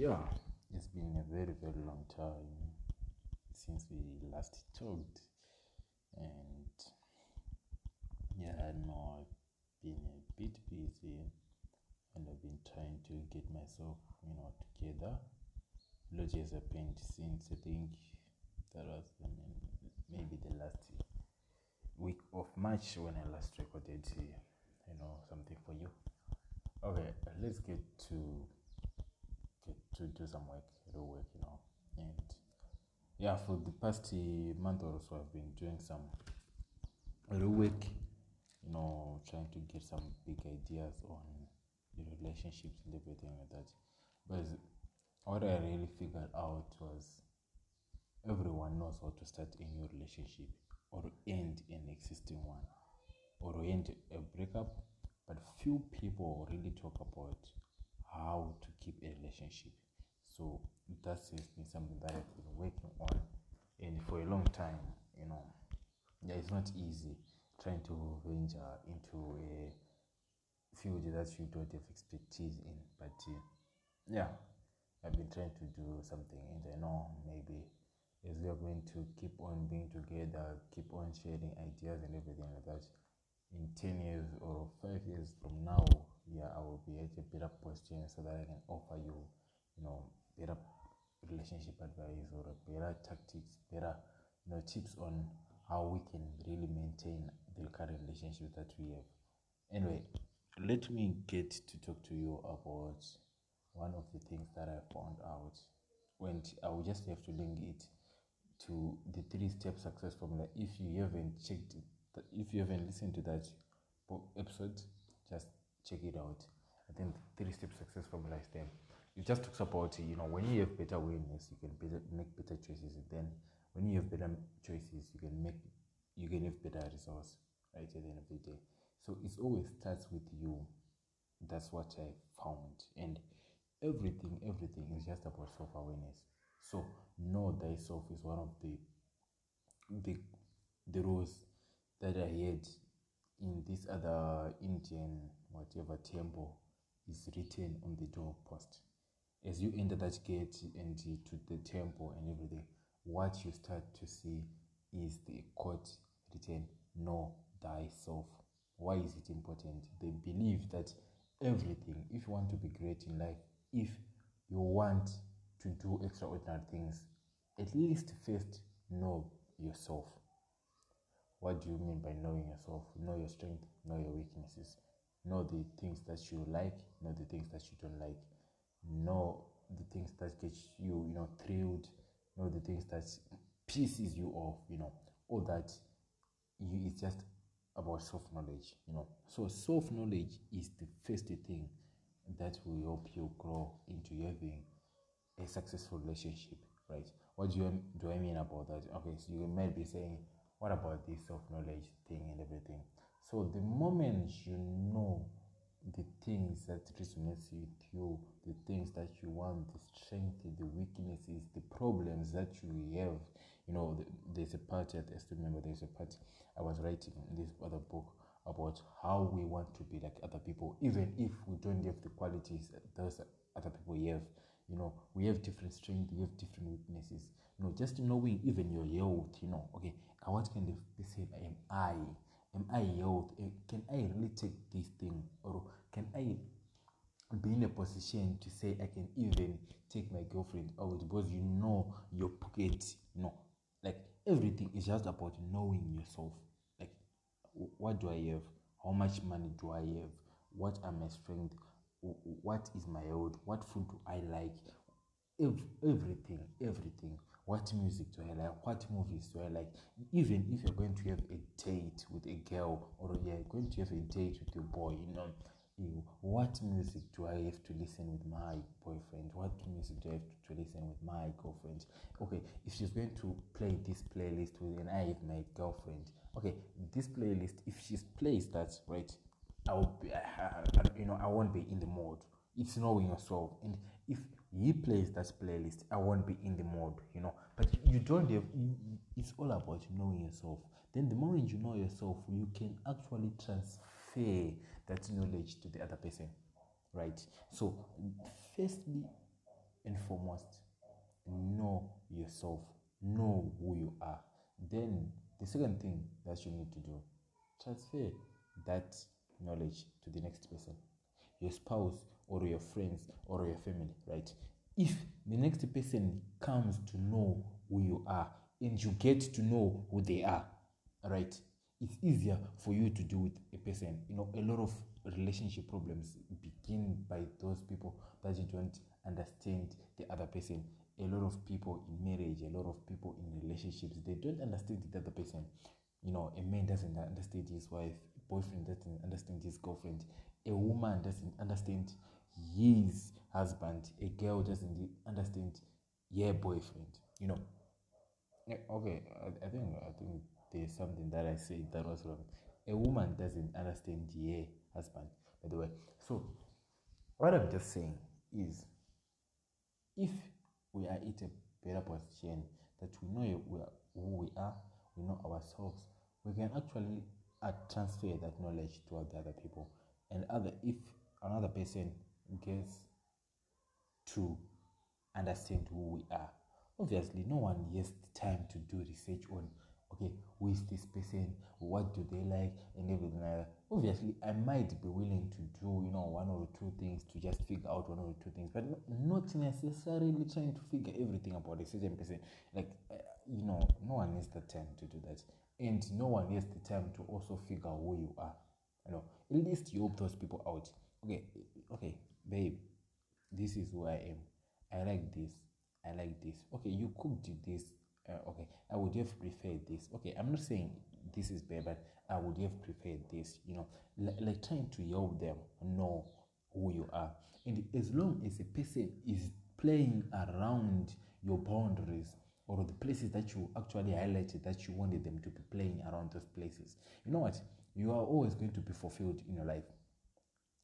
yeah, it's been a very, very long time since we last talked, and yeah, I know I've been a bit busy and I've been trying to get myself, you know, together. Lot has happened since I think that was maybe the last week of March when I last recorded, you know, something for you. Okay, let's get to to do some work, real work, you know, and yeah, for the past eh, month or so, I've been doing some real work, you know, trying to get some big ideas on the relationships and everything like that. But what I really figured out was everyone knows how to start a new relationship or end an existing one or end a breakup, but few people really talk about how to keep a relationship. So that's been something that I've been working on and for a long time, you know. Yeah, it's not easy trying to venture into a field that you don't have expertise in, but uh, yeah, I've been trying to do something and I know maybe as we are going to keep on being together, keep on sharing ideas and everything like that, in 10 years or 5 years from now, yeah, I will be at a better position so that I can offer you, you know, better relationship advice or better tactics, better, you know, tips on how we can really maintain the current relationship that we have. Anyway, let me get to talk to you about one of the things that I found out. When I will just have to link it to the three step success formula. If you haven't checked it, if you haven't listened to that episode, just check it out. I think three step success formula is there. It just talks about you know when you have better awareness, you can better, make better choices. And then when you have better choices, you can make you can have better results right at the end of the day. So it always starts with you. That's what I found. And everything, everything is just about self awareness. So know thyself is one of the the the rules that I had in this other Indian whatever temple is written on the doorpost. As you enter that gate and to the temple and everything, what you start to see is the quote written, Know thyself. Why is it important? They believe that everything, if you want to be great in life, if you want to do extraordinary things, at least first know yourself. What do you mean by knowing yourself? Know your strength, know your weaknesses, know the things that you like, know the things that you don't like, know the things that get you, you know, thrilled, know the things that pisses you off, you know, all that you it's just about self knowledge, you know. So self knowledge is the first thing that will help you grow into having a successful relationship, right? What do you do I mean about that? Okay, so you might be saying, what about this self knowledge thing and everything? So the moment you know the things that resonates with you, the things that you want, the strength, the weaknesses, the problems that you have. You know, there's a part at I still remember there's a part I was writing in this other book about how we want to be like other people, even if we don't have the qualities that those other people have. You know, we have different strengths, we have different weaknesses. You know, just knowing even your health, you know, okay, what kind of person am I? am I healed? Eh, can I really take this thing? Or can I be in a position to say I can even take my girlfriend out because you know your pocket, you know, like everything is just about knowing yourself. Like, what do I have? How much money do I have? What are my strengths? What is my health? What food do I like? everything, everything. What music do I like? What movies do I like? Even if you're going to have a date with a girl or you're going to have a date with your boy, you know, what music do I have to listen with my boyfriend? What music do I have to listen with my girlfriend? Okay, if she's going to play this playlist with and I have my girlfriend, okay, this playlist, if she's plays that, right, I will be, uh, you know, I won't be in the mood. It's knowing yourself, and if he plays that playlist, I won't be in the mode, you know. But you don't have, it's all about knowing yourself. Then the moment you know yourself, you can actually transfer that knowledge to the other person, right? So, firstly, and foremost, know yourself, know who you are. Then, the second thing that you need to do, transfer that knowledge to the next person your spouse or your friends or your family, right? If the next person comes to know who you are and you get to know who they are, right? It's easier for you to do with a person. You know, a lot of relationship problems begin by those people that you don't understand the other person. A lot of people in marriage, a lot of people in relationships, they don't understand the other person. You know, a man doesn't understand his wife, boyfriend doesn't understand his girlfriend, a woman doesn't understand his husband, a girl doesn't understand your boyfriend. You know. Okay, I, I think I think there's something that I said that was wrong. A woman doesn't understand your husband, by the way. So what I'm just saying is if we are at a better position that we know we are, who we are, we know ourselves, we can actually uh, transfer that knowledge to the other people. And other if another person gets to understand who we are obviously no one has the time to do research on okay who is this person? What do they like? And everything like that. Obviously i might be willing to do you know one or two things to just figure out one or two things but not necessarily trying to figure everything about a certain person. Like uh, you know no one has the time to do that. And no one has the time to also figure who you are. You know at least you help those people out. Okay okay babe this is who i am. I like this. I like this. Okay you cooked this uh, okay i would have preferred this okay i'm not saying this is bad but i would have preferred this you know L- like trying to help them know who you are and as long as a person is playing around your boundaries or the places that you actually highlighted that you wanted them to be playing around those places you know what you are always going to be fulfilled in your life.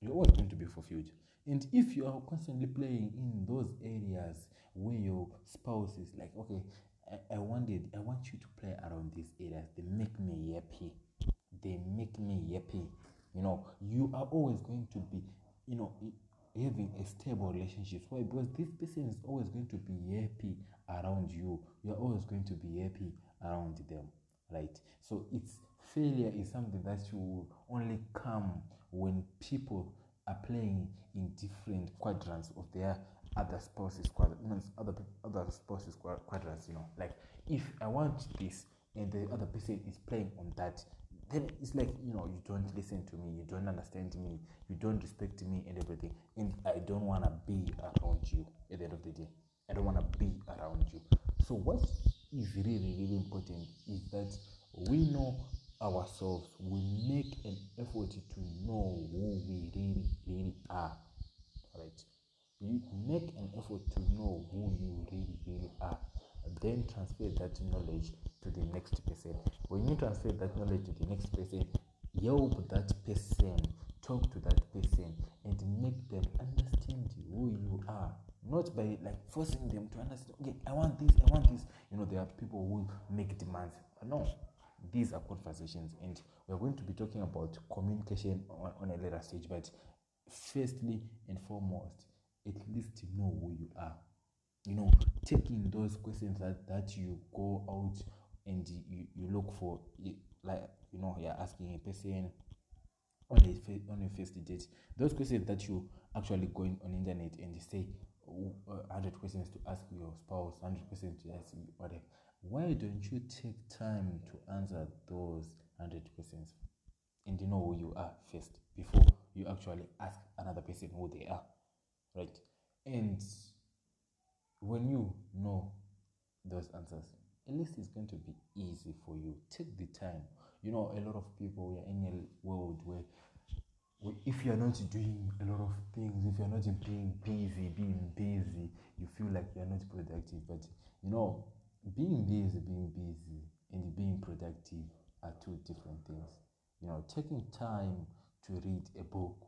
You're always going to be fulfilled. And if you are constantly playing in those areas where your spouse is like, okay, I, I wanted, I want you to play around these areas. They make me happy. They make me happy. You know, you are always going to be, you know, having a stable relationship. Why? Because this person is always going to be happy around you. You are always going to be happy around them, right? So it's failure is something that will only come when people are playing in different quadrants of their other spouses quadrants, other other spouses quadrants. You know, like if I want this and the other person is playing on that, then it's like you know you don't listen to me, you don't understand me, you don't respect me and everything, and I don't wanna be around you. At the end of the day, I don't wanna be around you. So what is really really important is that we know ourselves, we make an effort to know who we really, really are. Right? You make an effort to know who you really, really are. Then transfer that knowledge to the next person. When you transfer that knowledge to the next person, help that person, talk to that person, and make them understand who you are. Not by like forcing them to understand, okay, I want this, I want this. You know, there are people who make demands. No, these are conversations and we're going to be talking about communication on, on a later stage but firstly and foremost at least know who you are. You know taking those questions that, that you go out and you, you look for. Like you know you're asking a person on a on a first date. Those questions that you actually go on internet and say uh, 100 questions to ask your spouse 100 questions to ask whatever why don't you take time to answer those 100 questions? And you know who you are first before you actually ask another person who they are right and when you know those answers at least it's going to be easy for you take the time you know a lot of people we are in a world where if you're not doing a lot of things if you're not being busy being busy you feel like you're not productive but you know being busy, being busy, and being productive are two different things. You know, taking time to read a book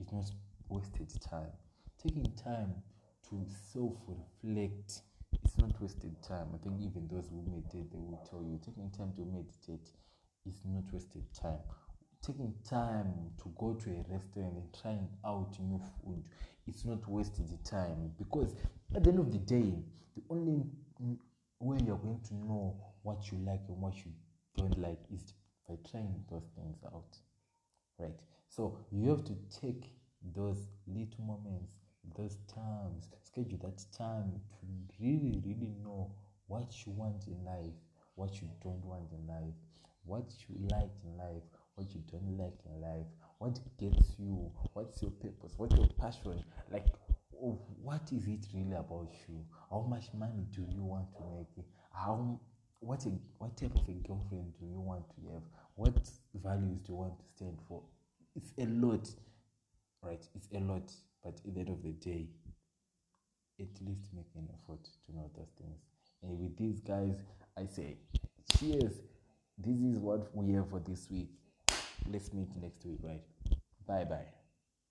is not wasted time. Taking time to self reflect is not wasted time. I think even those who meditate, they will tell you taking time to meditate is not wasted time. taking time to go to a restaurant and trying out new food it's not the time because at the end of the day the only way you're going to know what you like and what you don't like is by trying those things out right so you have to take those little moments those times schedule that time to really really know what you want in life what you don't want in life what you like in life what you don't like in life what gets you what's your purpose what's your passion like oh, what is it really about you? How much money do you want to make? How what a, what type of a girlfriend do you want to have? What values do you want to stand for? It's a lot right? It's a lot but at the end of the day at least make an effort to know those things. And with these guys i say cheers. This is what we have for this week. Let's meet next week right? Bye bye